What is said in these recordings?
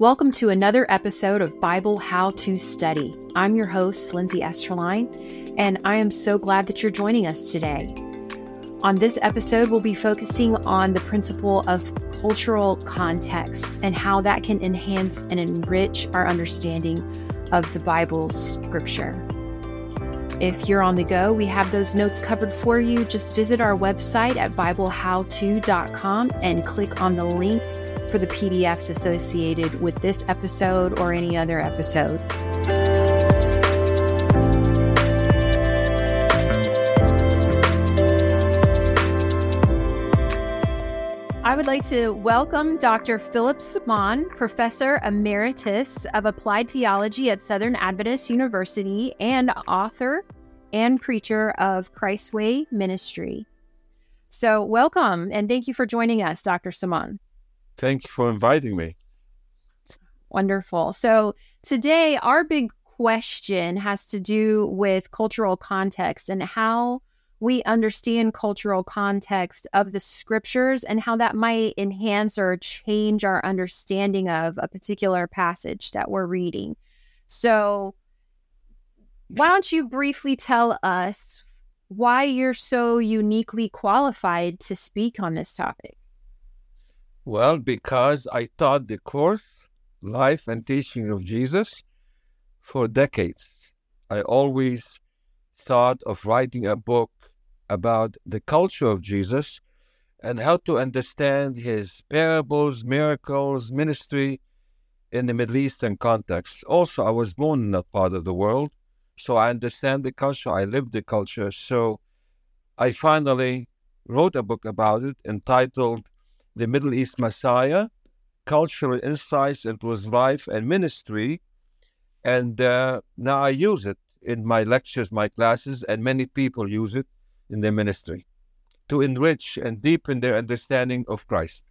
Welcome to another episode of Bible How to Study. I'm your host, Lindsay Esterline, and I am so glad that you're joining us today. On this episode, we'll be focusing on the principle of cultural context and how that can enhance and enrich our understanding of the Bible's scripture. If you're on the go, we have those notes covered for you. Just visit our website at BibleHowTo.com and click on the link for the PDFs associated with this episode or any other episode. I would like to welcome Dr. Philip Samaan, Professor Emeritus of Applied Theology at Southern Adventist University and author and preacher of Christ's Way Ministry. So, welcome and thank you for joining us, Dr. Samaan. Thank you for inviting me. Wonderful. So, today our big question has to do with cultural context and how we understand cultural context of the scriptures and how that might enhance or change our understanding of a particular passage that we're reading. So, why don't you briefly tell us why you're so uniquely qualified to speak on this topic? Well, because I taught the course, Life and Teaching of Jesus, for decades. I always thought of writing a book about the culture of Jesus and how to understand his parables, miracles, ministry in the Middle Eastern context. Also, I was born in that part of the world, so I understand the culture, I live the culture. So I finally wrote a book about it entitled the Middle East Messiah, Cultural Insights into His Life and Ministry. And uh, now I use it in my lectures, my classes, and many people use it in their ministry to enrich and deepen their understanding of Christ.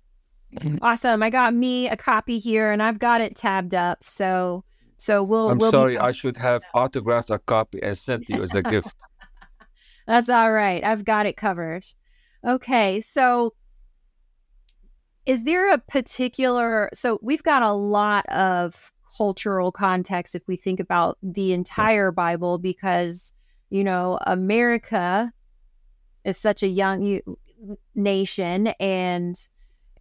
Awesome. I got me a copy here and I've got it tabbed up. So so we'll I'm we'll sorry, I should have autographed a copy and sent to you as a gift. That's all right. I've got it covered. Okay. So is there a particular so we've got a lot of cultural context if we think about the entire bible because you know america is such a young nation and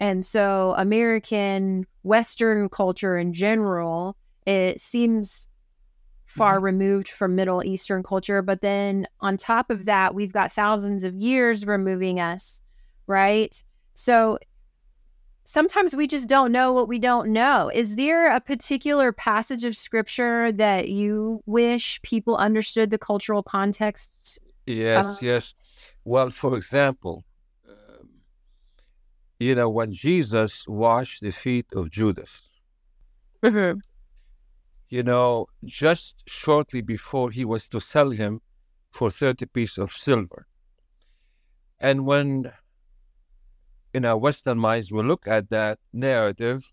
and so american western culture in general it seems far mm-hmm. removed from middle eastern culture but then on top of that we've got thousands of years removing us right so sometimes we just don't know what we don't know. Is there a particular passage of scripture that you wish people understood the cultural context? Yes, uh, yes. Well, for example, um, you know, when Jesus washed the feet of Judas, mm-hmm. you know, just shortly before he was to sell him for 30 pieces of silver. And when in our Western minds, we look at that narrative,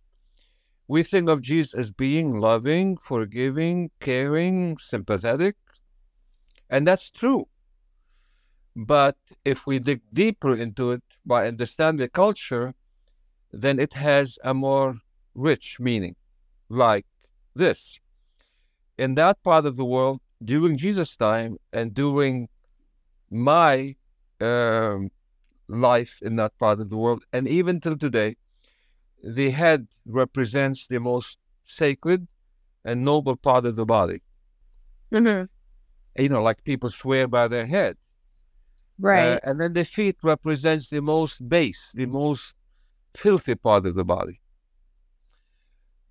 we think of Jesus as being loving, forgiving, caring, sympathetic. And that's true. But if we dig deeper into it by understanding the culture, then it has a more rich meaning, like this. In that part of the world, during Jesus' time and during my um, life in that part of the world. And even till today, the head represents the most sacred and noble part of the body. Mm-hmm. You know, like people swear by their head. Right. Uh, and then the feet represents the most base, the most filthy part of the body.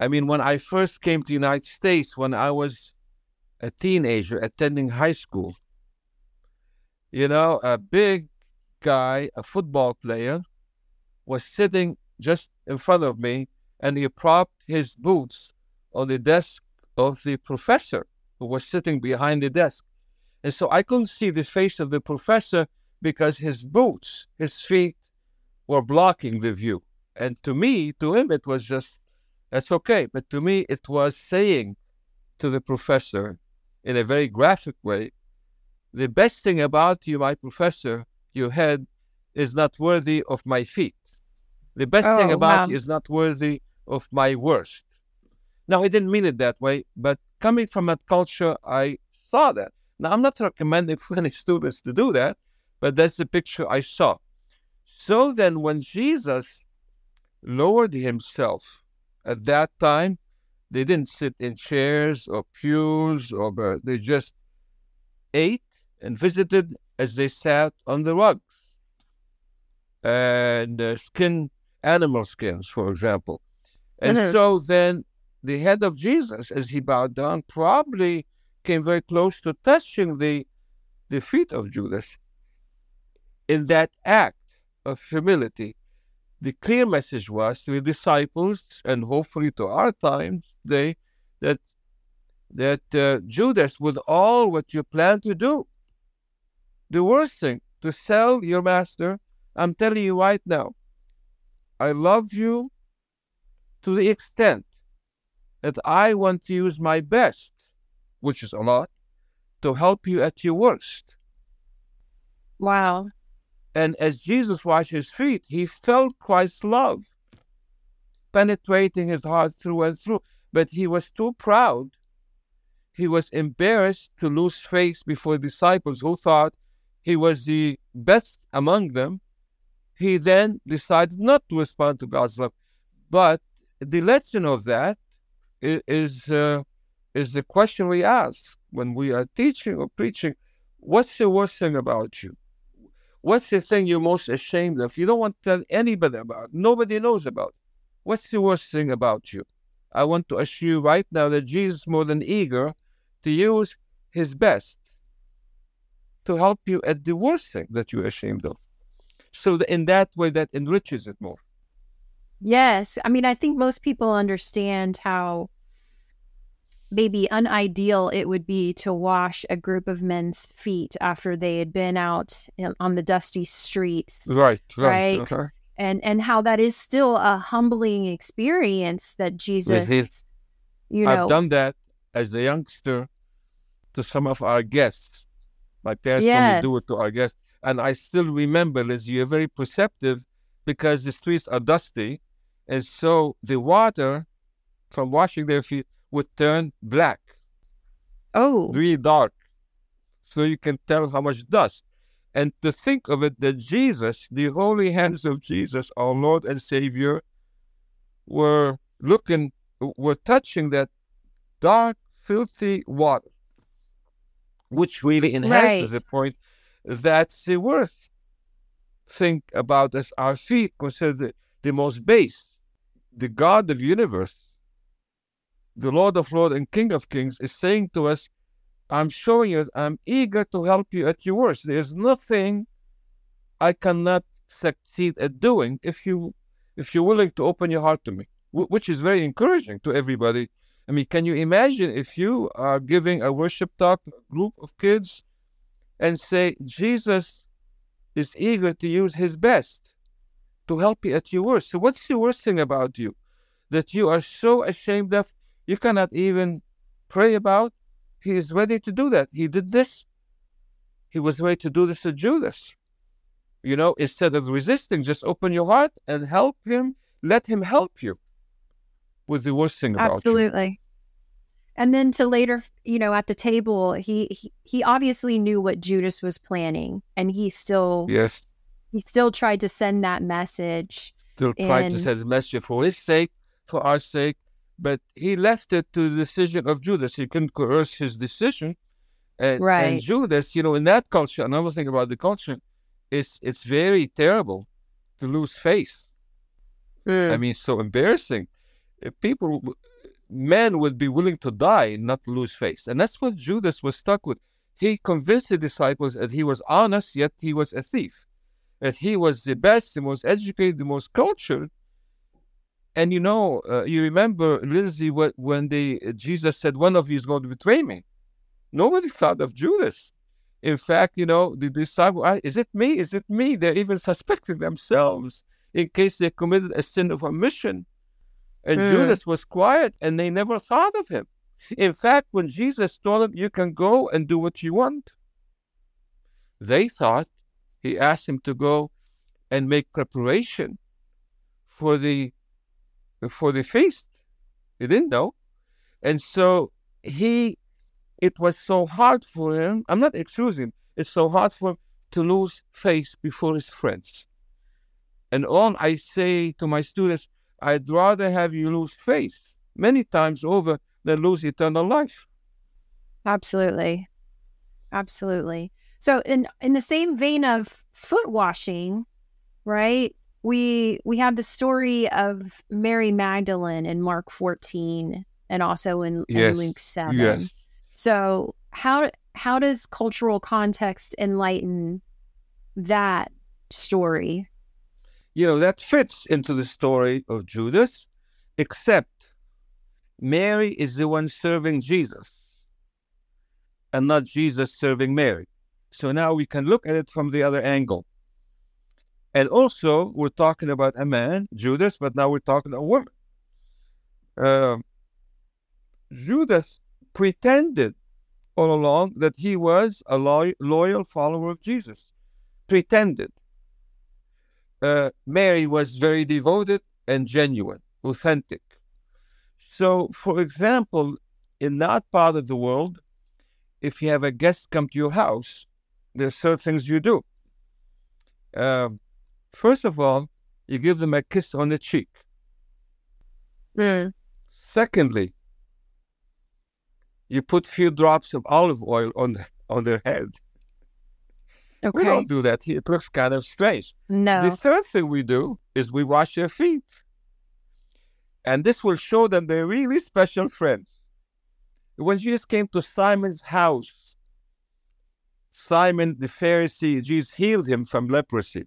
I mean, when I first came to the United States, when I was a teenager attending high school, you know, a big guy, a football player, was sitting just in front of me and he propped his boots on the desk of the professor who was sitting behind the desk. And so I couldn't see the face of the professor because his boots, his feet, were blocking the view. And to me, to him, it was just, that's okay. But to me, it was saying to the professor in a very graphic way, the best thing about you, my professor, your head is not worthy of my feet. The best oh, thing about wow. you is not worthy of my worst. Now, he didn't mean it that way, but coming from that culture, I saw that. Now, I'm not recommending for any students to do that, but that's the picture I saw. So then, when Jesus lowered himself at that time, they didn't sit in chairs or pews, or they just ate and visited as they sat on the rugs and uh, skin animal skins, for example. And mm-hmm. so then the head of Jesus, as he bowed down, probably came very close to touching the, the feet of Judas. In that act of humility, the clear message was to the disciples and hopefully to our times they that that uh, Judas with all what you plan to do. The worst thing to sell your master, I'm telling you right now, I love you to the extent that I want to use my best, which is a lot, to help you at your worst. Wow. And as Jesus washed his feet, he felt Christ's love penetrating his heart through and through. But he was too proud. He was embarrassed to lose face before disciples who thought he was the best among them. He then decided not to respond to God's love. But the lesson of that is uh, is the question we ask when we are teaching or preaching. What's the worst thing about you? What's the thing you're most ashamed of? You don't want to tell anybody about. Nobody knows about. What's the worst thing about you? I want to assure you right now that Jesus is more than eager to use his best to help you at the worst thing that you're ashamed of. So in that way, that enriches it more. Yes. I mean, I think most people understand how maybe unideal it would be to wash a group of men's feet after they had been out on the dusty streets. Right, right. right? Okay. And and how that is still a humbling experience that Jesus you know I've done that as a youngster to some of our guests. My parents yes. told me do it to our guests. And I still remember, Liz, you're very perceptive because the streets are dusty. And so the water from washing their feet would turn black. Oh. Really dark. So you can tell how much dust. And to think of it that Jesus, the holy hands of Jesus, our Lord and Savior, were looking, were touching that dark, filthy water, which really enhances right. the point that the worst thing about us, our feet, considered the, the most base. The God of universe the Lord of Lords and King of Kings, is saying to us, I'm showing you, I'm eager to help you at your worst. There's nothing I cannot succeed at doing if you if you're willing to open your heart to me, which is very encouraging to everybody. I mean, can you imagine if you are giving a worship talk to a group of kids and say Jesus is eager to use his best to help you at your worst? So what's the worst thing about you? That you are so ashamed of you cannot even pray about. He is ready to do that. He did this. He was ready to do this to Judas. You know, instead of resisting, just open your heart and help him. Let him help you. Was the worst thing about Absolutely. And then to later, you know, at the table, he, he he obviously knew what Judas was planning, and he still yes he still tried to send that message. Still tried to send a message for his sake, for our sake, but he left it to the decision of Judas. He couldn't coerce his decision. And, right. and Judas, you know, in that culture, another thing about the culture, is it's very terrible to lose face. Mm. I mean, so embarrassing. If people, men would be willing to die not lose face. And that's what Judas was stuck with. He convinced the disciples that he was honest, yet he was a thief. That he was the best, the most educated, the most cultured, and you know, uh, you remember, Lindsay, when they, uh, Jesus said, One of you is going to betray me. Nobody thought of Judas. In fact, you know, the disciple, ah, is it me? Is it me? They're even suspecting themselves in case they committed a sin of omission. And mm. Judas was quiet and they never thought of him. In fact, when Jesus told them, You can go and do what you want, they thought he asked him to go and make preparation for the for the feast. He didn't know. And so he, it was so hard for him. I'm not excusing. It's so hard for him to lose face before his friends. And all I say to my students, I'd rather have you lose faith many times over than lose eternal life. Absolutely. Absolutely. So in in the same vein of foot washing, right? We we have the story of Mary Magdalene in Mark 14 and also in, yes. in Luke 7. Yes. So how how does cultural context enlighten that story? You know, that fits into the story of Judas, except Mary is the one serving Jesus and not Jesus serving Mary. So now we can look at it from the other angle. And also, we're talking about a man, Judas, but now we're talking a woman. Uh, Judas pretended all along that he was a lo- loyal follower of Jesus. Pretended. Uh, Mary was very devoted and genuine, authentic. So, for example, in that part of the world, if you have a guest come to your house, there are certain things you do. Uh, first of all, you give them a kiss on the cheek. Mm. Secondly, you put few drops of olive oil on the, on their head. Okay. We don't do that. It looks kind of strange. No. The third thing we do is we wash their feet. And this will show them they're really special friends. When Jesus came to Simon's house, Simon the Pharisee, Jesus healed him from leprosy.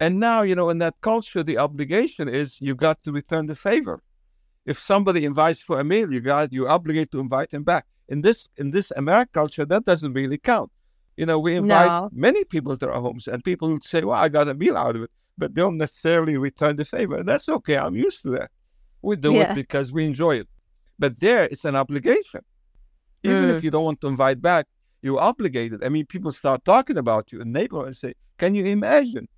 And now, you know, in that culture, the obligation is you got to return the favor. If somebody invites for a meal, you got you obligate to invite him back. In this in this American culture, that doesn't really count. You know, we invite no. many people to our homes, and people say, "Well, I got a meal out of it," but they don't necessarily return the favor. And that's okay. I'm used to that. We do yeah. it because we enjoy it. But there, it's an obligation. Even mm. if you don't want to invite back, you're obligated. I mean, people start talking about you in neighborhood and say, "Can you imagine?"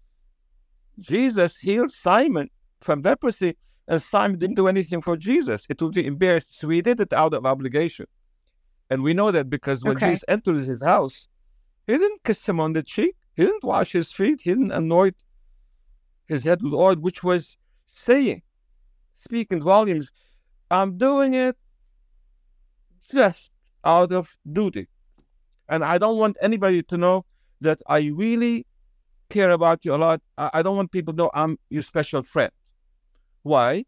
Jesus healed Simon from leprosy, and Simon didn't do anything for Jesus. It would be embarrassed. So he did it out of obligation. And we know that because when okay. Jesus entered his house, he didn't kiss him on the cheek. He didn't wash his feet. He didn't anoint his head with oil, which was saying, speaking volumes, I'm doing it just out of duty. And I don't want anybody to know that I really care about you a lot. I don't want people to know I'm your special friend. Why?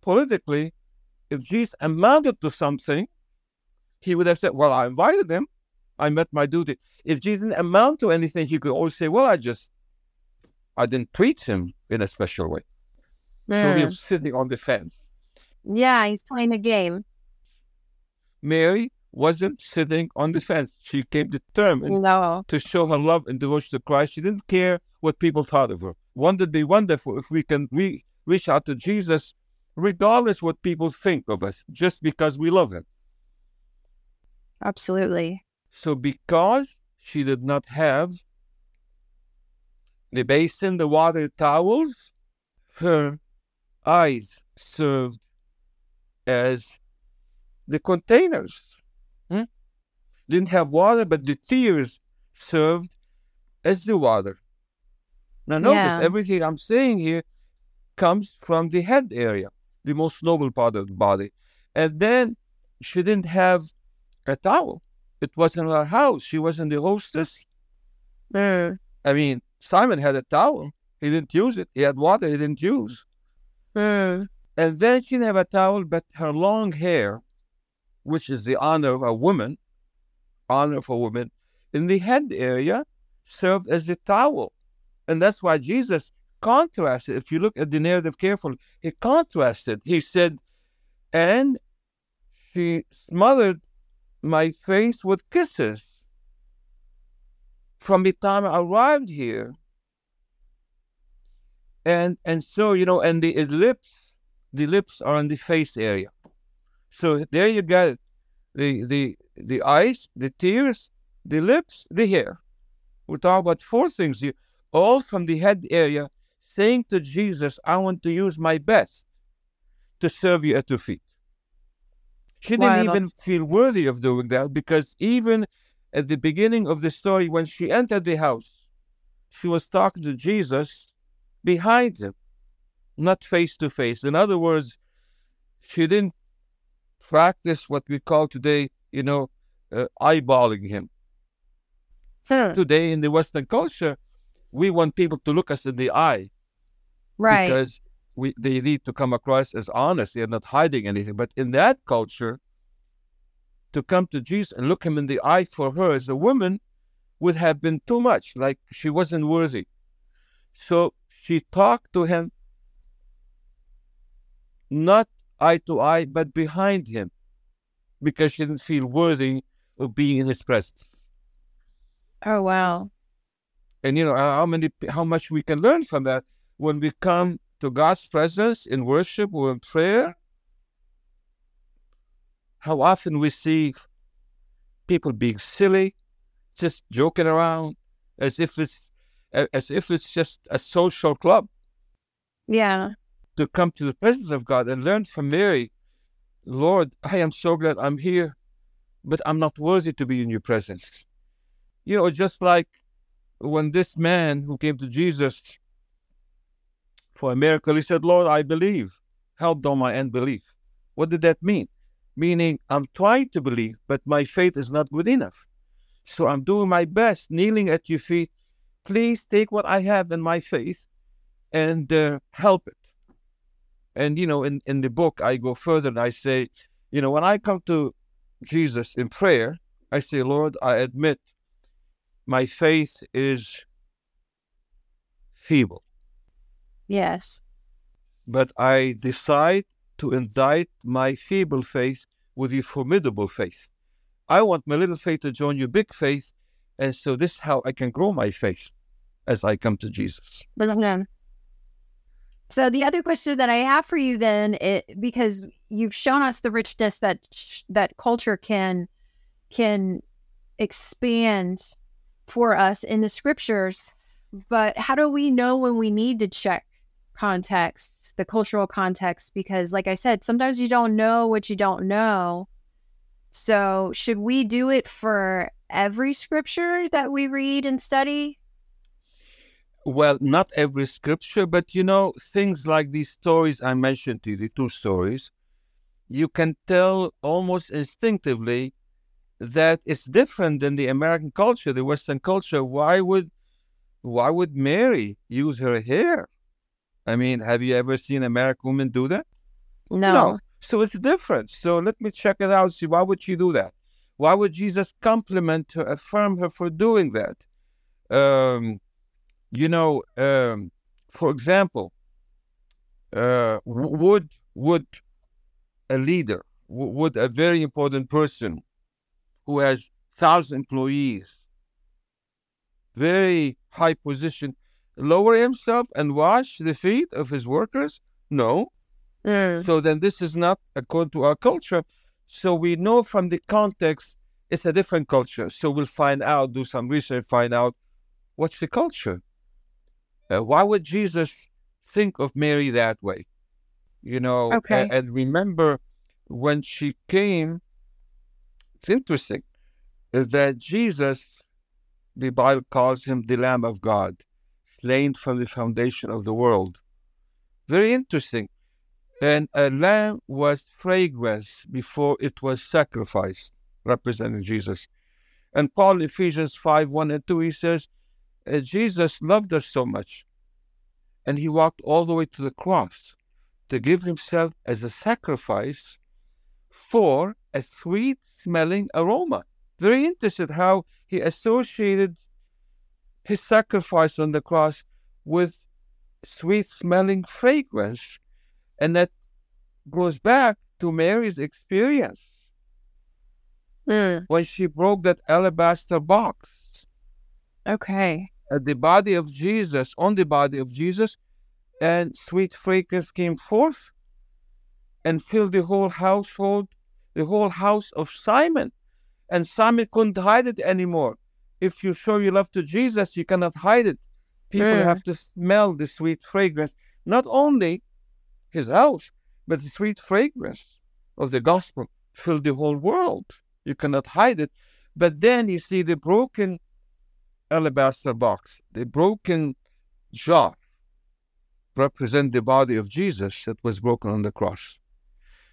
Politically, if Jesus amounted to something, he would have said, Well, I invited him. I met my duty. If Jesus didn't amount to anything, he could always say, Well, I just, I didn't treat him in a special way. Mm. So he's sitting on the fence. Yeah, he's playing a game. Mary wasn't sitting on the fence. She came determined no. to show her love and devotion to Christ. She didn't care what people thought of her. Wouldn't it be wonderful if we can re- reach out to Jesus regardless what people think of us, just because we love him? Absolutely. So because she did not have the basin, the water towels, her eyes served as the containers. Hmm? Didn't have water, but the tears served as the water. Now, notice yeah. everything I'm saying here comes from the head area, the most noble part of the body. And then she didn't have a towel. It wasn't her house. She wasn't the hostess. Mm. I mean, Simon had a towel. He didn't use it. He had water he didn't use. Mm. And then she didn't have a towel, but her long hair, which is the honor of a woman, honor for women, in the head area served as the towel. And that's why Jesus contrasted. If you look at the narrative carefully, he contrasted. He said, and she smothered my face with kisses. From the time I arrived here, and and so you know, and the lips, the lips are on the face area. So there you got it. The the the eyes, the tears, the lips, the hair. We're talking about four things here, all from the head area, saying to Jesus, I want to use my best to serve you at your feet. She didn't even feel worthy of doing that because even at the beginning of the story, when she entered the house, she was talking to Jesus behind him, not face to face. In other words, she didn't practice what we call today, you know, uh, eyeballing him. Hmm. Today in the Western culture, we want people to look us in the eye. Right. Because we they need to come across as honest. They're not hiding anything. But in that culture, to come to Jesus and look him in the eye for her as a woman would have been too much, like she wasn't worthy. So she talked to him not eye to eye, but behind him, because she didn't feel worthy of being in his presence. Oh wow. And you know how many how much we can learn from that when we come to God's presence in worship or in prayer. How often we see people being silly, just joking around, as if it's as if it's just a social club. Yeah. To come to the presence of God and learn from Mary, Lord, I am so glad I'm here, but I'm not worthy to be in your presence. You know, just like when this man who came to Jesus for a miracle, he said, Lord, I believe. Help thou my unbelief. What did that mean? Meaning, I'm trying to believe, but my faith is not good enough. So I'm doing my best, kneeling at your feet. Please take what I have in my faith and uh, help it. And, you know, in, in the book, I go further and I say, you know, when I come to Jesus in prayer, I say, Lord, I admit my faith is feeble. Yes. But I decide to indict my feeble faith with your formidable faith. I want my little faith to join your big faith. And so this is how I can grow my faith as I come to Jesus. So the other question that I have for you then, it, because you've shown us the richness that that culture can can expand for us in the scriptures, but how do we know when we need to check context, the cultural context? Because, like I said, sometimes you don't know what you don't know. So, should we do it for every scripture that we read and study? Well, not every scripture, but you know, things like these stories I mentioned to you, the two stories, you can tell almost instinctively that it's different than the American culture, the Western culture. Why would why would Mary use her hair? I mean, have you ever seen American women do that? No. No. So it's different. So let me check it out. See why would she do that? Why would Jesus compliment her, affirm her for doing that? Um, you know, um, for example, uh, would would a leader, would a very important person who has thousand employees, very high position, lower himself and wash the feet of his workers? No. Mm. So then this is not according to our culture. So we know from the context it's a different culture. So we'll find out, do some research, find out what's the culture. Uh, why would Jesus think of Mary that way? You know, okay. and, and remember when she came, it's interesting that Jesus, the Bible calls him the Lamb of God, slain from the foundation of the world. Very interesting. And a lamb was fragrance before it was sacrificed, representing Jesus. And Paul Ephesians 5 1 and 2, he says, Jesus loved us so much, and he walked all the way to the cross to give himself as a sacrifice for a sweet smelling aroma. Very interesting how he associated his sacrifice on the cross with sweet smelling fragrance. And that goes back to Mary's experience mm. when she broke that alabaster box. Okay. At the body of Jesus, on the body of Jesus, and sweet fragrance came forth and filled the whole household, the whole house of Simon. And Simon couldn't hide it anymore. If you show your love to Jesus, you cannot hide it. People Mm. have to smell the sweet fragrance, not only his house, but the sweet fragrance of the gospel fill the whole world. You cannot hide it. But then you see the broken alabaster box, the broken jar represent the body of Jesus that was broken on the cross.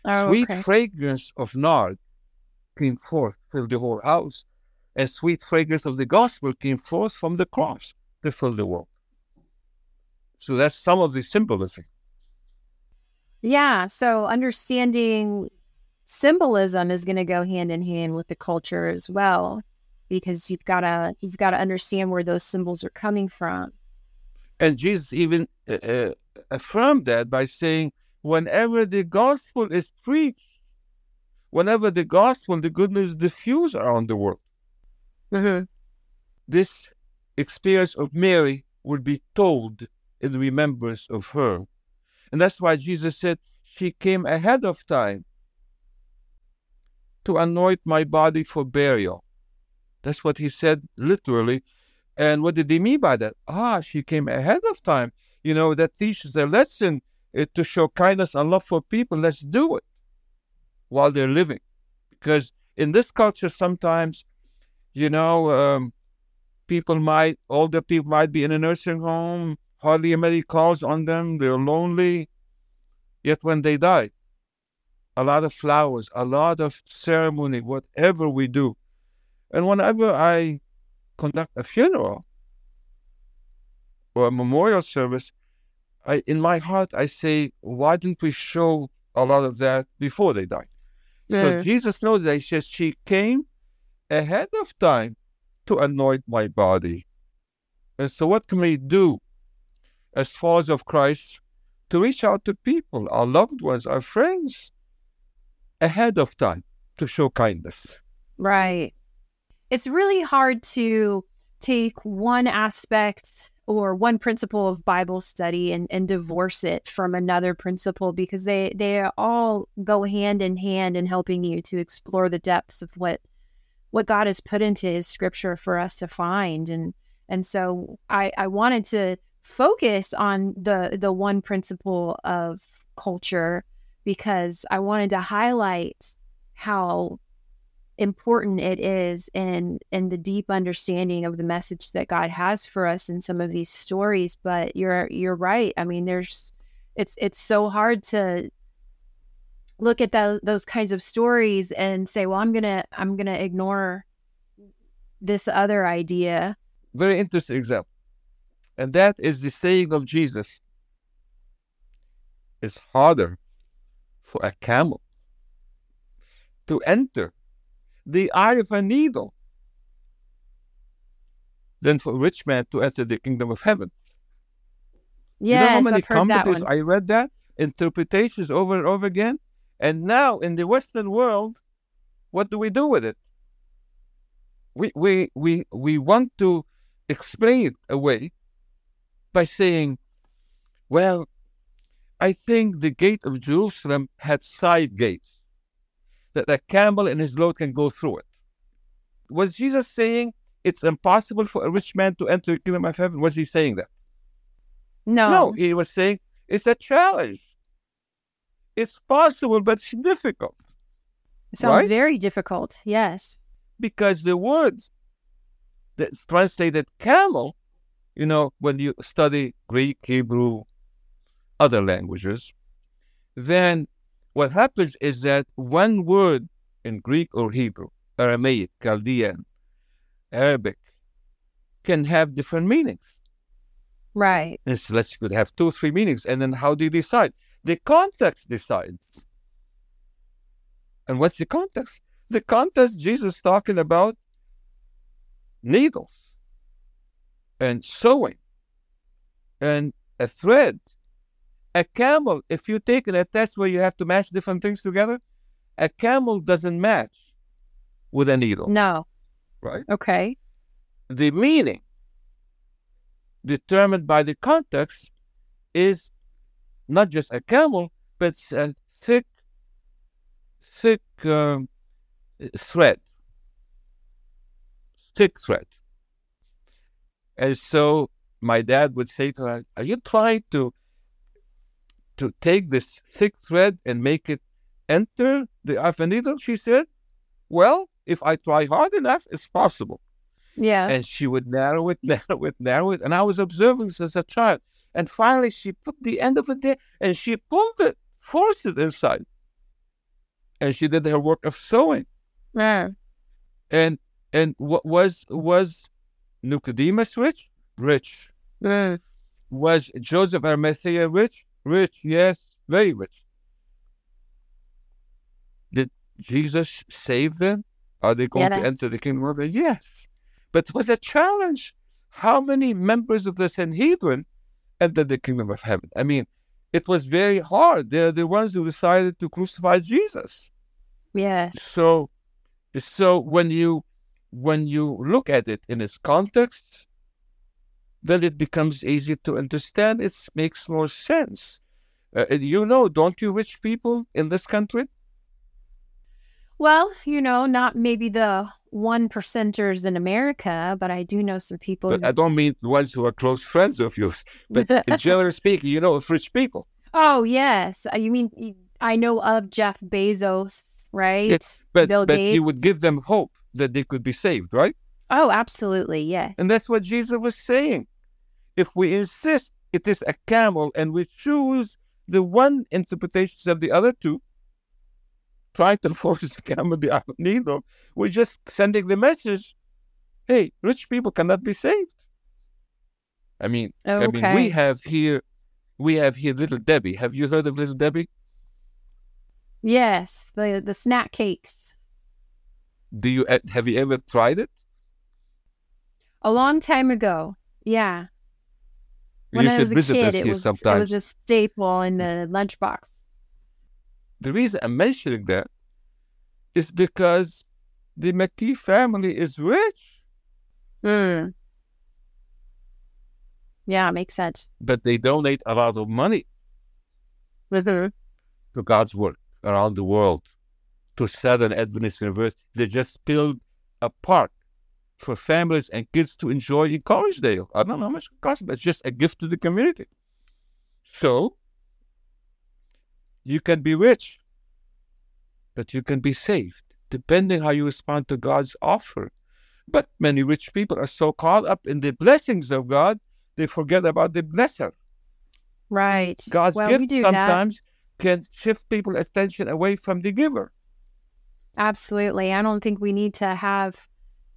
Oh, sweet okay. fragrance of nard came forth, filled the whole house, and sweet fragrance of the gospel came forth from the cross to fill the world. So that's some of the symbolism. Yeah. So understanding symbolism is going to go hand in hand with the culture as well, because you've got to you've got to understand where those symbols are coming from. And Jesus even uh, uh, affirmed that by saying, whenever the gospel is preached, whenever the gospel, the good news diffused around the world, mm-hmm. this experience of Mary would be told in remembrance of her. And that's why Jesus said, She came ahead of time to anoint my body for burial. That's what he said literally. And what did he mean by that? Ah, she came ahead of time. You know, that teaches a lesson uh, to show kindness and love for people. Let's do it while they're living. Because in this culture, sometimes, you know, um, people might, older people might be in a nursing home, hardly anybody calls on them, they're lonely. Yet when they die, a lot of flowers, a lot of ceremony, whatever we do. And whenever I conduct a funeral or a memorial service, I, in my heart, I say, why didn't we show a lot of that before they died? Yeah. So Jesus knows that. He says, she came ahead of time to anoint my body. And so, what can we do as followers of Christ to reach out to people, our loved ones, our friends, ahead of time to show kindness? Right it's really hard to take one aspect or one principle of Bible study and, and divorce it from another principle because they they all go hand in hand in helping you to explore the depths of what what God has put into his scripture for us to find. And and so I, I wanted to focus on the the one principle of culture because I wanted to highlight how important it is in in the deep understanding of the message that God has for us in some of these stories. But you're you're right. I mean there's it's it's so hard to look at those those kinds of stories and say well I'm going to I'm going to ignore this other idea. Very interesting example. And that is the saying of Jesus. It's harder for a camel to enter the eye of a needle than for a rich man to enter the kingdom of heaven. Yes, you know how many I've commentaries I read that? Interpretations over and over again, and now in the Western world, what do we do with it? We we we we want to explain it away by saying, well, I think the gate of Jerusalem had side gates that a camel and his load can go through it. Was Jesus saying it's impossible for a rich man to enter the kingdom of heaven? Was he saying that? No. No, he was saying it's a challenge. It's possible, but it's difficult. It sounds right? very difficult, yes. Because the words that translated camel, you know, when you study Greek, Hebrew, other languages, then what happens is that one word in Greek or Hebrew, Aramaic, Chaldean, Arabic, can have different meanings. Right. And so let's could have two, three meanings. And then how do you decide? The context decides. And what's the context? The context Jesus talking about needles and sewing and a thread a camel, if you take a test where you have to match different things together, a camel doesn't match with a needle. No. Right? Okay. The meaning determined by the context is not just a camel, but it's a thick, thick um, thread. Thick thread. And so my dad would say to her, Are you trying to to take this thick thread and make it enter the Alpha Needle? She said, Well, if I try hard enough, it's possible. Yeah. And she would narrow it, narrow it, narrow it. And I was observing this as a child. And finally, she put the end of it there and she pulled it, forced it inside. And she did her work of sewing. Yeah. And and what was was Nicodemus rich? Rich. Mm. Was Joseph Arimathea rich? Rich, yes, very rich. Did Jesus save them? Are they going to enter the kingdom of heaven? Yes. But it was a challenge. How many members of the Sanhedrin entered the kingdom of heaven? I mean, it was very hard. They're the ones who decided to crucify Jesus. Yes. So, so when you when you look at it in its context, then it becomes easier to understand. It makes more sense. Uh, you know, don't you, rich people in this country? Well, you know, not maybe the one percenters in America, but I do know some people. But who- I don't mean the ones who are close friends of yours. But in general speaking, you know, of rich people. oh yes, Uh, you mean I know of Jeff Bezos, right? But Bill but he Gates. would give them hope that they could be saved, right? Oh, absolutely, yes. And that's what Jesus was saying. If we insist it is a camel and we choose the one interpretation of the other two, trying to force the other needle, we're just sending the message, hey, rich people cannot be saved. I mean, I mean, we have here, we have here Little Debbie. Have you heard of Little Debbie? yes, the the snack cakes. Do you uh, have you ever tried it? A long time ago, yeah. When used I to was a visit kid, us it here was it was a staple in the lunchbox. The reason I'm mentioning that is because the McKee family is rich, Hmm. Yeah, makes sense. but they donate a lot of money Mhm. to God's work around the world. To Southern Adventist University, they just built a park for families and kids to enjoy in Collegedale. I don't know how much it costs, but it's just a gift to the community. So, you can be rich, but you can be saved, depending how you respond to God's offer. But many rich people are so caught up in the blessings of God, they forget about the blesser. Right. God's well, we gift do that. sometimes can shift people's attention away from the giver. Absolutely. I don't think we need to have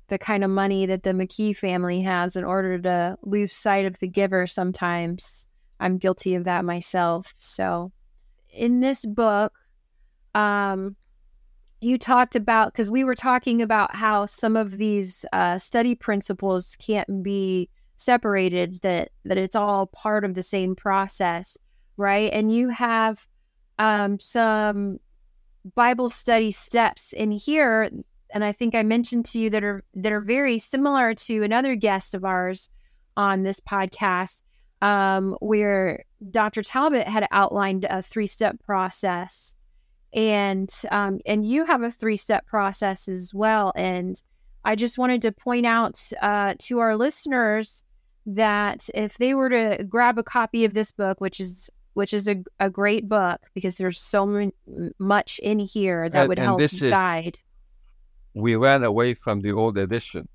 the kind of money that the McKee family has in order to lose sight of the giver sometimes. I'm guilty of that myself. So, in this book, um, you talked about because we were talking about how some of these uh, study principles can't be separated that that it's all part of the same process right? And you have um, some bible study steps in here and i think i mentioned to you that are that are very similar to another guest of ours on this podcast um, where dr talbot had outlined a three-step process. And um, and you have a three-step process as well. And i just wanted to point out uh, to our listeners that if they were to grab a copy of this book which is which is a, a great book because there's so mon- much in here that And- would and help this is- guide. We ran away from the old edition.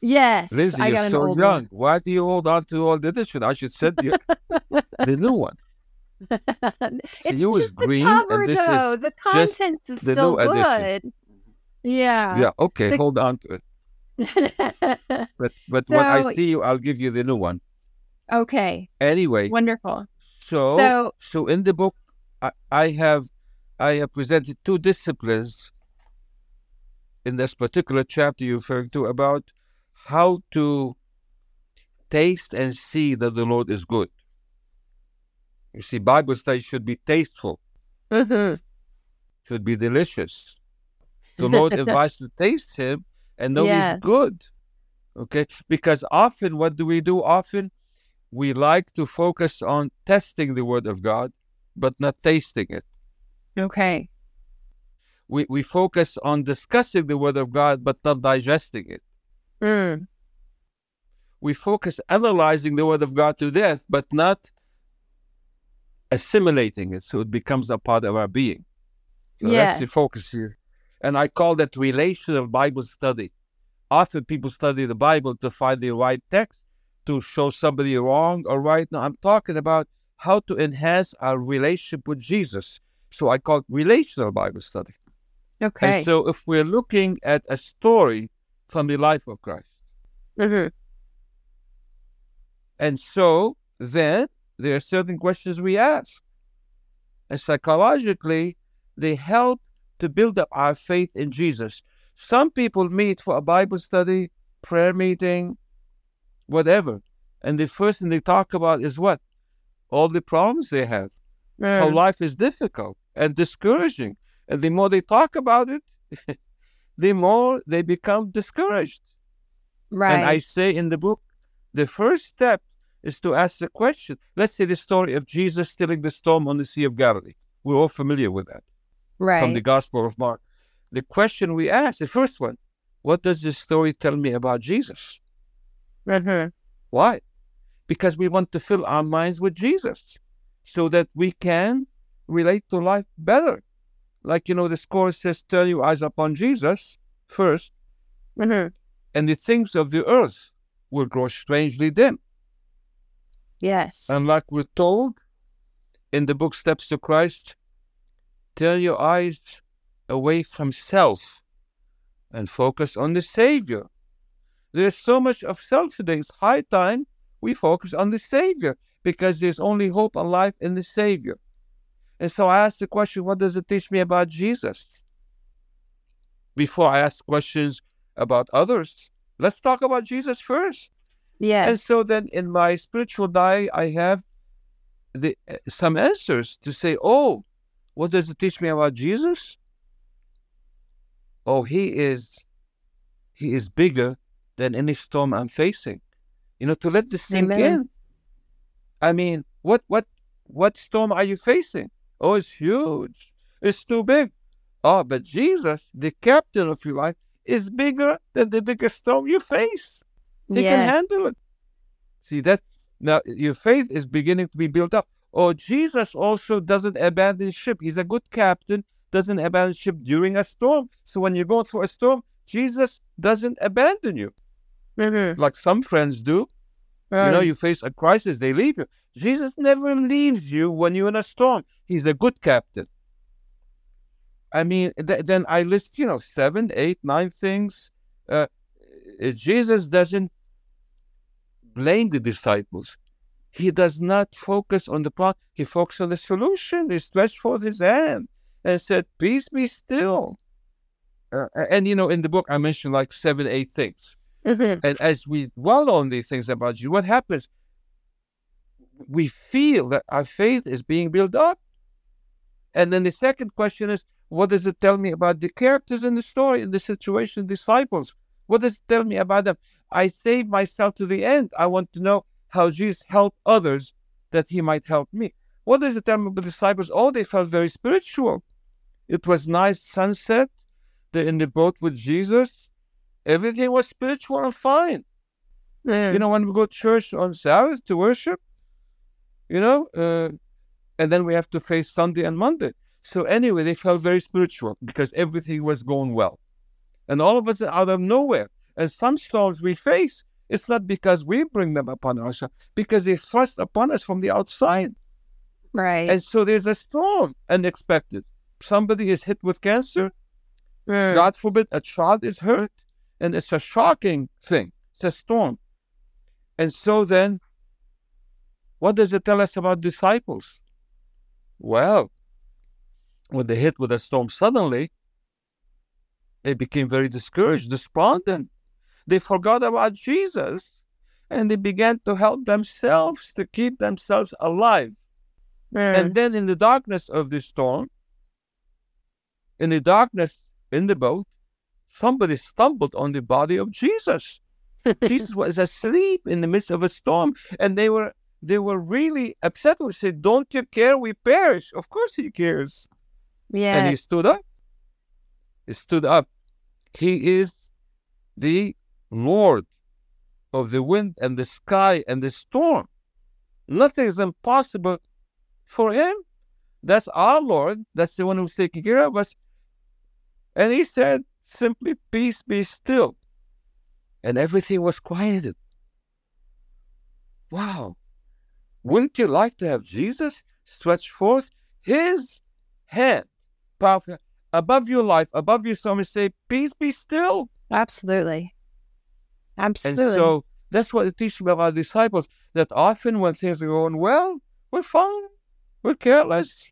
Yes Lindsay, i got you're an so old young. Why do you hold on to the old edition? I should send you the new one. one it's you just the green, and cover this though is the content is the still good edition. yeah yeah, okay, the- hold on to it. But but when I see you, I'll give you the new one. okay Anyway, wonderful so so so in the book, I, I have I have presented two disciplines in this particular chapter you're referring to about how to taste and see that the Lord is good. You see, Bible study should be tasteful, mhm. should be delicious. The Lord invites to taste Him and know Yes. He's good. Okay? Because often, what do we do? Often, we like to focus on testing the Word of God, but not tasting it. okay We, we focus on discussing the Word of God, but not digesting it. Mm. We focus analyzing the Word of God to death, but not assimilating it so it becomes a part of our being. So yes. that's the focus here. And I call that relational Bible study. Often people study the Bible to find the right text, to show somebody wrong or right. Now I'm talking about how to enhance our relationship with Jesus. So I call it relational Bible study. Okay. And so if we're looking at a story from the life of Christ. Mm-hmm. And so then there are certain questions we ask. And psychologically, they help to build up our faith in Jesus. Some people meet for a Bible study, prayer meeting, whatever. And the first thing they talk about is what? All the problems they have. Mm. How life is difficult and discouraging. And the more they talk about it, the more they become discouraged. Right. And I say in the book, the first step is to ask the question. Let's say the story of Jesus stilling the storm on the Sea of Galilee. We're all familiar with that. Right. From the Gospel of Mark. The question we ask, the first one, what does this story tell me about Jesus? Mm-hmm. Why? Because we want to fill our minds with Jesus so that we can relate to life better. Like, you know, the score says, turn your eyes upon Jesus 1st mm-hmm. and the things of the earth will grow strangely dim. Yes. And like we're told in the book Steps to Christ, turn your eyes away from self and focus on the Savior. There's so much of self today. It's high time we focus on the Savior because there's only hope and life in the Savior. And so I ask the question, what does it teach me about Jesus? Before I ask questions about others, let's talk about Jesus first. Yeah. And so then in my spiritual diet, I have the, uh, some answers to say, oh, what does it teach me about Jesus? Oh, he is he is bigger than any storm I'm facing. You know, to let this sink Amen. in. I mean, what what what storm are you facing? Oh, it's huge. It's too big. Oh, but Jesus, the captain of your life, is bigger than the biggest storm you face. He yeah. can handle it. See that now your faith is beginning to be built up. Oh, Jesus also doesn't abandon ship. He's a good captain, doesn't abandon ship during a storm. So when you go through a storm, Jesus doesn't abandon you. Mm-hmm. Like some friends do. Right. You know, you face a crisis, they leave you. Jesus never leaves you when you're in a storm. He's a good captain. I mean, th- then I list, you know, seven, eight, nine things. Uh, Jesus doesn't blame the disciples. He does not focus on the problem. He focuses on the solution. He stretched forth his hand and said, Peace be still. Uh, and, you know, in the book, I mentioned like seven, eight things. Mm-hmm. And as we dwell on these things about Jesus, what happens? We feel that our faith is being built up. And then the second question is, what does it tell me about the characters in the story, in the situation, disciples? What does it tell me about them? I save myself to the end. I want to know how Jesus helped others that he might help me. What does it tell me about the disciples? Oh, they felt very spiritual. It was nice sunset. They're in the boat with Jesus. Everything was spiritual and fine. You know, when we go to church on Sabbath to worship, you know, uh, and then we have to face Sunday and Monday. So anyway, they felt very spiritual because everything was going well. And all of us are out of nowhere, and some storms we face, it's not because we bring them upon ourselves, because they thrust upon us from the outside. Right. And so there's a storm unexpected. Somebody is hit with cancer. Mm. God forbid a child is hurt. And it's a shocking thing. It's a storm. And so then, what does it tell us about disciples? Well, when they hit with a storm suddenly, they became very discouraged, despondent. They forgot about Jesus and they began to help themselves to keep themselves alive. Mm. And then in the darkness of the storm, in the darkness in the boat, somebody stumbled on the body of Jesus. Jesus was asleep in the midst of a storm, and they were they were really upset. We said, "Don't you care? We perish." Of course, he cares. Yeah. And he stood up. He stood up. He is the Lord of the wind and the sky and the storm. Nothing is impossible for him. That's our Lord. That's the one who's taking care of us. And he said simply, Peace be still. And everything was quieted. Wow. Wouldn't you like to have Jesus stretch forth his hand powerful above your life, above your soul, and say, Peace be still? Absolutely. Absolutely. And so that's what it teaches about our disciples that often when things are going well, we're fine, we're careless.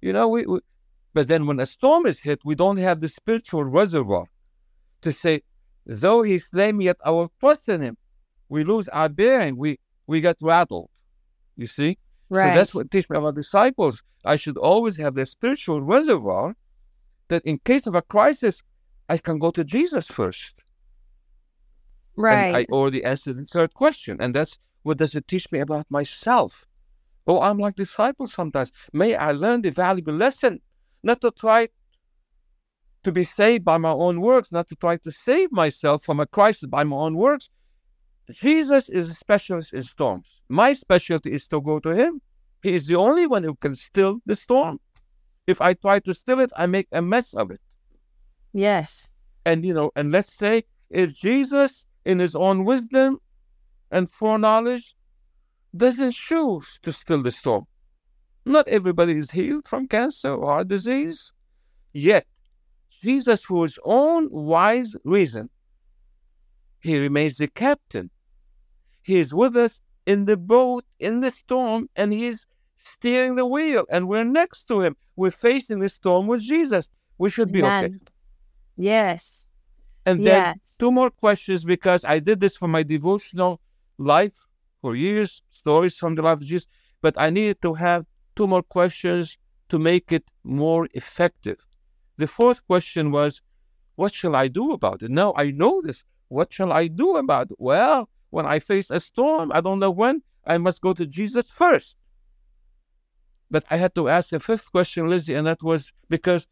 You know, we, we but then when a storm is hit, we don't have the spiritual reservoir to say, though he slay me, yet I will trust in him. We lose our bearing. We we get rattled. You see? Right. So that's what teach me about disciples. I should always have the spiritual reservoir that in case of a crisis, I can go to Jesus first. Right. And I already answered the third question. And that's what does it teach me about myself? Oh, I'm like disciples sometimes. May I learn the valuable lesson, not to try to be saved by my own works, not to try to save myself from a crisis by my own works. Jesus is a specialist in storms. My specialty is to go to him. He is the only one who can still the storm. If I try to still it, I make a mess of it. Yes. And you know, and let's say if Jesus in his own wisdom and foreknowledge doesn't choose to still the storm. Not everybody is healed from cancer or heart disease. Yet, Jesus, for his own wise reason, he remains the captain. He is with us in the boat, in the storm, and he is steering the wheel, and we're next to him. We're facing the storm with Jesus. We should be Amen. okay. Yes. And then yes. two more questions because I did this for my devotional life for years, stories from the life of Jesus, but I needed to have two more questions to make it more effective. The fourth question was, What shall I do about it? Now I know this. What shall I do about it? Well, when I face a storm, I don't know when, I must go to Jesus first. But I had to ask a fifth question, Lizzie, and that was because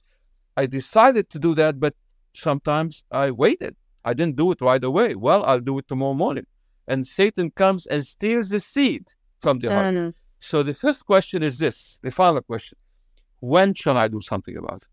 I decided to do that, but sometimes I waited. I didn't do it right away. Well, I'll do it tomorrow morning. And Satan comes and steals the seed from the heart. Mm. So the fifth question is this the final question When shall I do something about it?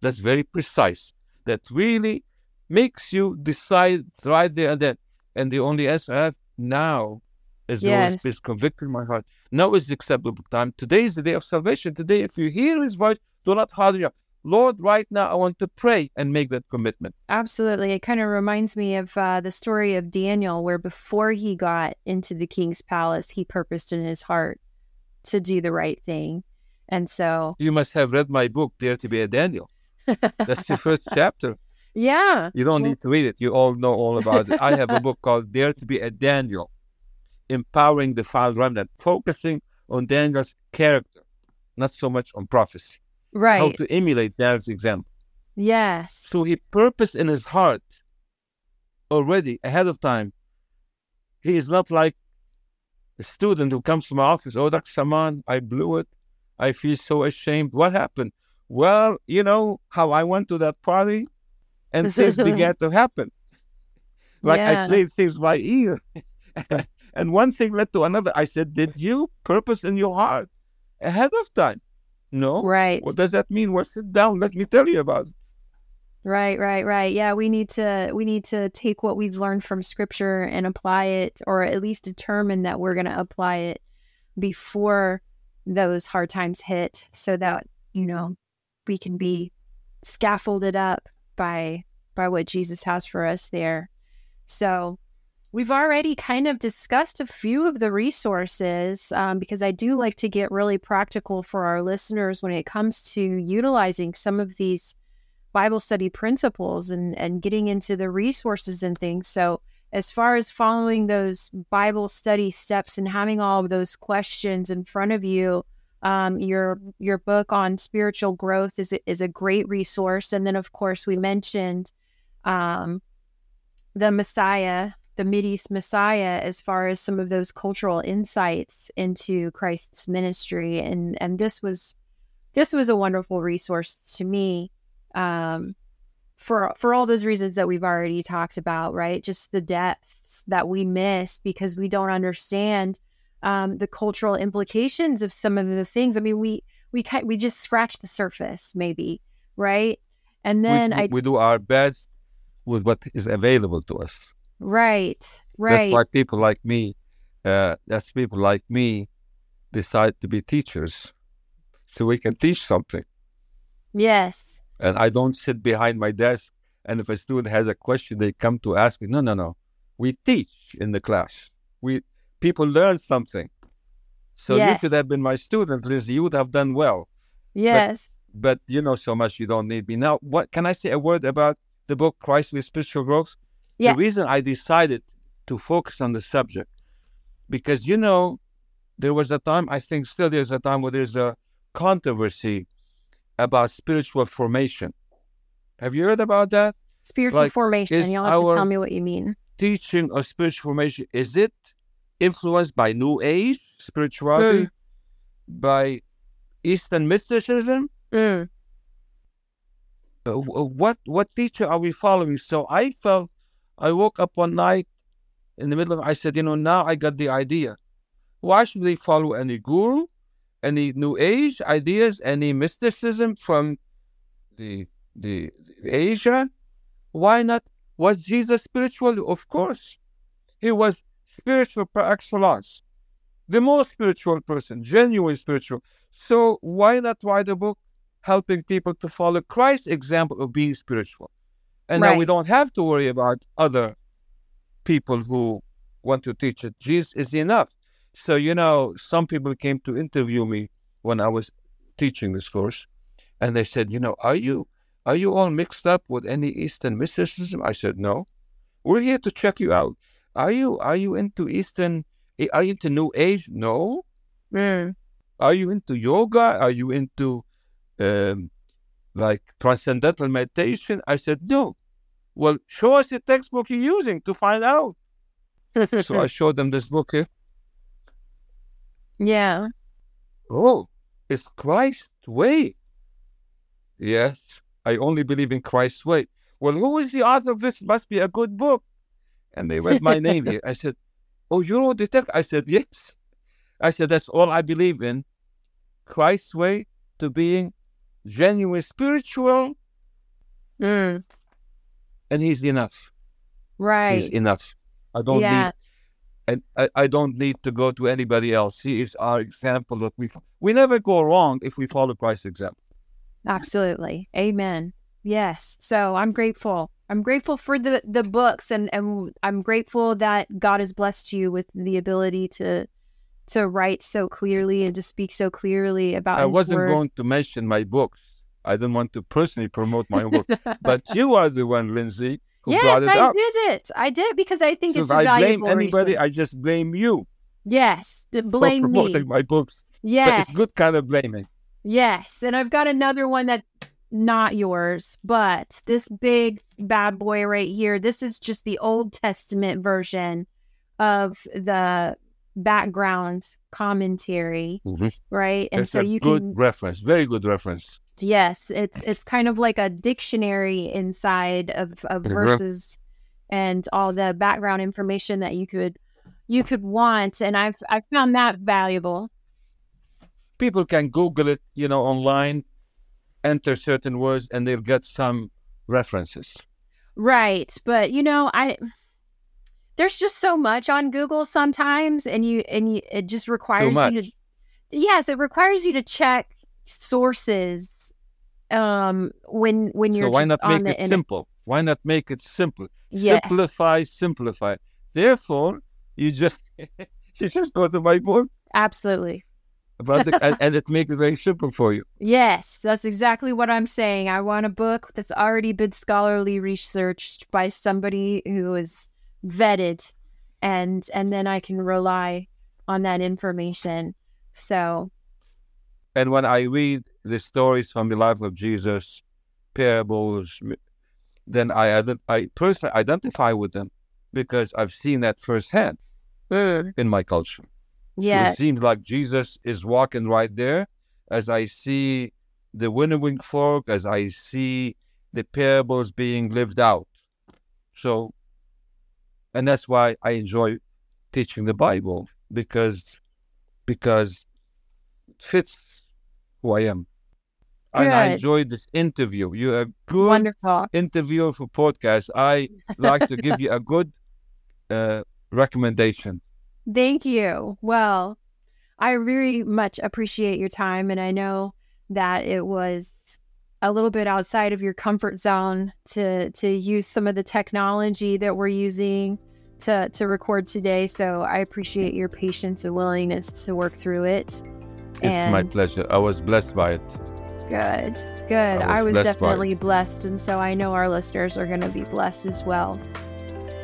That's very precise. That really makes you decide right there and then. And the only answer I have now is yes. the Holy Spirit convicting my heart. Now is the acceptable time. Today is the day of salvation. Today, if you hear his voice, do not harden your Lord, right now I want to pray and make that commitment. Absolutely. It kind of reminds me of uh, the story of Daniel, where before he got into the king's palace, he purposed in his heart to do the right thing. And so. You must have read my book, Dare to be a Daniel. That's the first chapter. Yeah. You don't well... need to read it. You all know all about it. I have a book called Dare to be a Daniel Empowering the File Remnant, focusing on Daniel's character, not so much on prophecy right how to emulate Daniel's example. Yes. So he purposed in his heart already ahead of time. He is not like a student who comes to my office, oh, Dr. Samaan, I blew it. I feel so ashamed. What happened? Well, you know how I went to that party and things began to happen. Like yeah. I played things by ear. and one thing led to another. I said, Did you purpose in your heart ahead of time? No. Right. What does that mean? Well, sit down. Let me tell you about it. Right, right, right. Yeah, we need to we need to take what we've learned from scripture and apply it or at least determine that we're going to apply it before those hard times hit so that, you know, we can be scaffolded up by by what Jesus has for us there. So, We've already kind of discussed a few of the resources um, because I do like to get really practical for our listeners when it comes to utilizing some of these Bible study principles and, and getting into the resources and things. So, as far as following those Bible study steps and having all of those questions in front of you, um, your your book on spiritual growth is is a great resource. And then, of course, we mentioned um, the Messiah the Mideast Messiah as far as some of those cultural insights into Christ's ministry. And and this was this was a wonderful resource to me. Um, for for all those reasons that we've already talked about, right? Just the depths that we miss because we don't understand um, the cultural implications of some of the things. I mean, we we kind we just scratch the surface, maybe, right? And then we, I we do our best with what is available to us. right, right, That's why people like me, uh, that's people like me, decide to be teachers, so we can teach something. yes, And I don't sit behind my desk, and if a student has a question, they come to ask me. No, no, no. We teach in the class. We people learn something. So you Yes. could have been my student, Lindsay. You would have done well. yes, But you know so much, you don't need me. Now, what can I say a word about the book Christ with Spiritual Growth? yes, The reason I decided to focus on the subject, because you know, there was a time, I think still there's a time where there's a controversy about spiritual formation. Have you heard about that? spiritual like, formation. You'll have to tell me what you mean. Teaching of spiritual formation, is it influenced by New Age spirituality, by Eastern mysticism? Mm. uh, what what teacher are we following? So I felt I woke up one night in the middle of I said, you know, now I got the idea. Why should we follow any guru, any new age ideas, any mysticism from the the, the Asia? Why not? Was Jesus spiritual? Of course. He was spiritual par excellence. The most spiritual person, genuine spiritual. So why not write a book helping people to follow Christ's example of being spiritual. And now we don't have to worry about other people who want to teach it. Jesus is enough. So, you know, some people came to interview me when I was teaching this course, and they said, you know, are you are you all mixed up with any Eastern mysticism? I said, no. We're here to check you out. Are you are you into Eastern are you into New Age? No. Mm. Are you into yoga? Are you into um, like transcendental meditation? I said, no. Well, show us the textbook you're using to find out. So I showed them this book here. Yeah. Oh, it's Christ's way. Yes, I only believe in Christ's way. Well, who is the author of this? Must be a good book. And they read my name here. I said, Oh, you wrote the text? I said, Yes. I said, That's all I believe in. Christ's way to being genuine spiritual, Mm. and He's enough. Right. He's enough. I don't need and I, I don't need to go to anybody else. He is our example that we we never go wrong if we follow Christ's example. Absolutely. Amen. Yes. So I'm grateful. I'm grateful for the the books and and I'm grateful that God has blessed you with the ability to to write so clearly and to speak so clearly about I wasn't word. going to mention my books. I didn't want to personally promote my own book. but you are the one, Lindsay, who yes, brought it I up. did it. I did because I think So it's if I blame anybody, resource. I just blame you Yes, d- for blame promoting me. my books. But Yes, it's good kind of blaming. Yes, and I've got another one that's not yours, but this big bad boy right here. This is just the Old Testament version of the background commentary, mm-hmm. right? And It's so a you good can reference, very good reference. Yes, it's it's kind of like a dictionary inside of of Mhm. verses and all the background information that you could you could want and I've I found that valuable. People can Google it, you know, online, enter certain words, and they'll get some references. Right, but you know, I there's just so much on Google sometimes and you and you it just requires you to Yes, it requires you to check sources um when when you're So why not make it simple? Why not make it simple? Yes. Simplify, simplify. Therefore, you just you just go to my book Absolutely. about the, and, and it makes it very simple for you. Yes, that's exactly what I'm saying. I want a book that's already been scholarly researched by somebody who is vetted and and then I can rely on that information. So, And when I read the stories from the life of Jesus, parables, then I I personally identify with them because I've seen that firsthand mm. in my culture. So it seems like Jesus is walking right there as I see the winnowing fork, as I see the parables being lived out. So, and that's why I enjoy teaching the Bible because because it fits who I am. And I enjoyed this interview. You're a good Wonderful. interviewer for podcast. I like to give you a good uh, recommendation. Thank you. Well, I very much appreciate your time, and I know that it was a little bit outside of your comfort zone to to use some of the technology that we're using to to record today. So I appreciate your patience and willingness to work through it. It's and my pleasure. I was blessed by it. Good, good. I was, I was definitely blessed, and so I know our listeners are going to be blessed as well.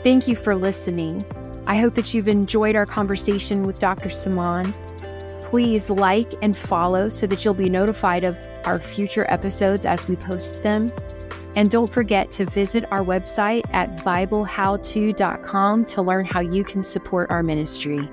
Thank you for listening. I hope that you've enjoyed our conversation with Dr. Samaan. Please like and follow so that you'll be notified of our future episodes as we post them. And don't forget to visit our website at BibleHowTo.com to learn how you can support our ministry.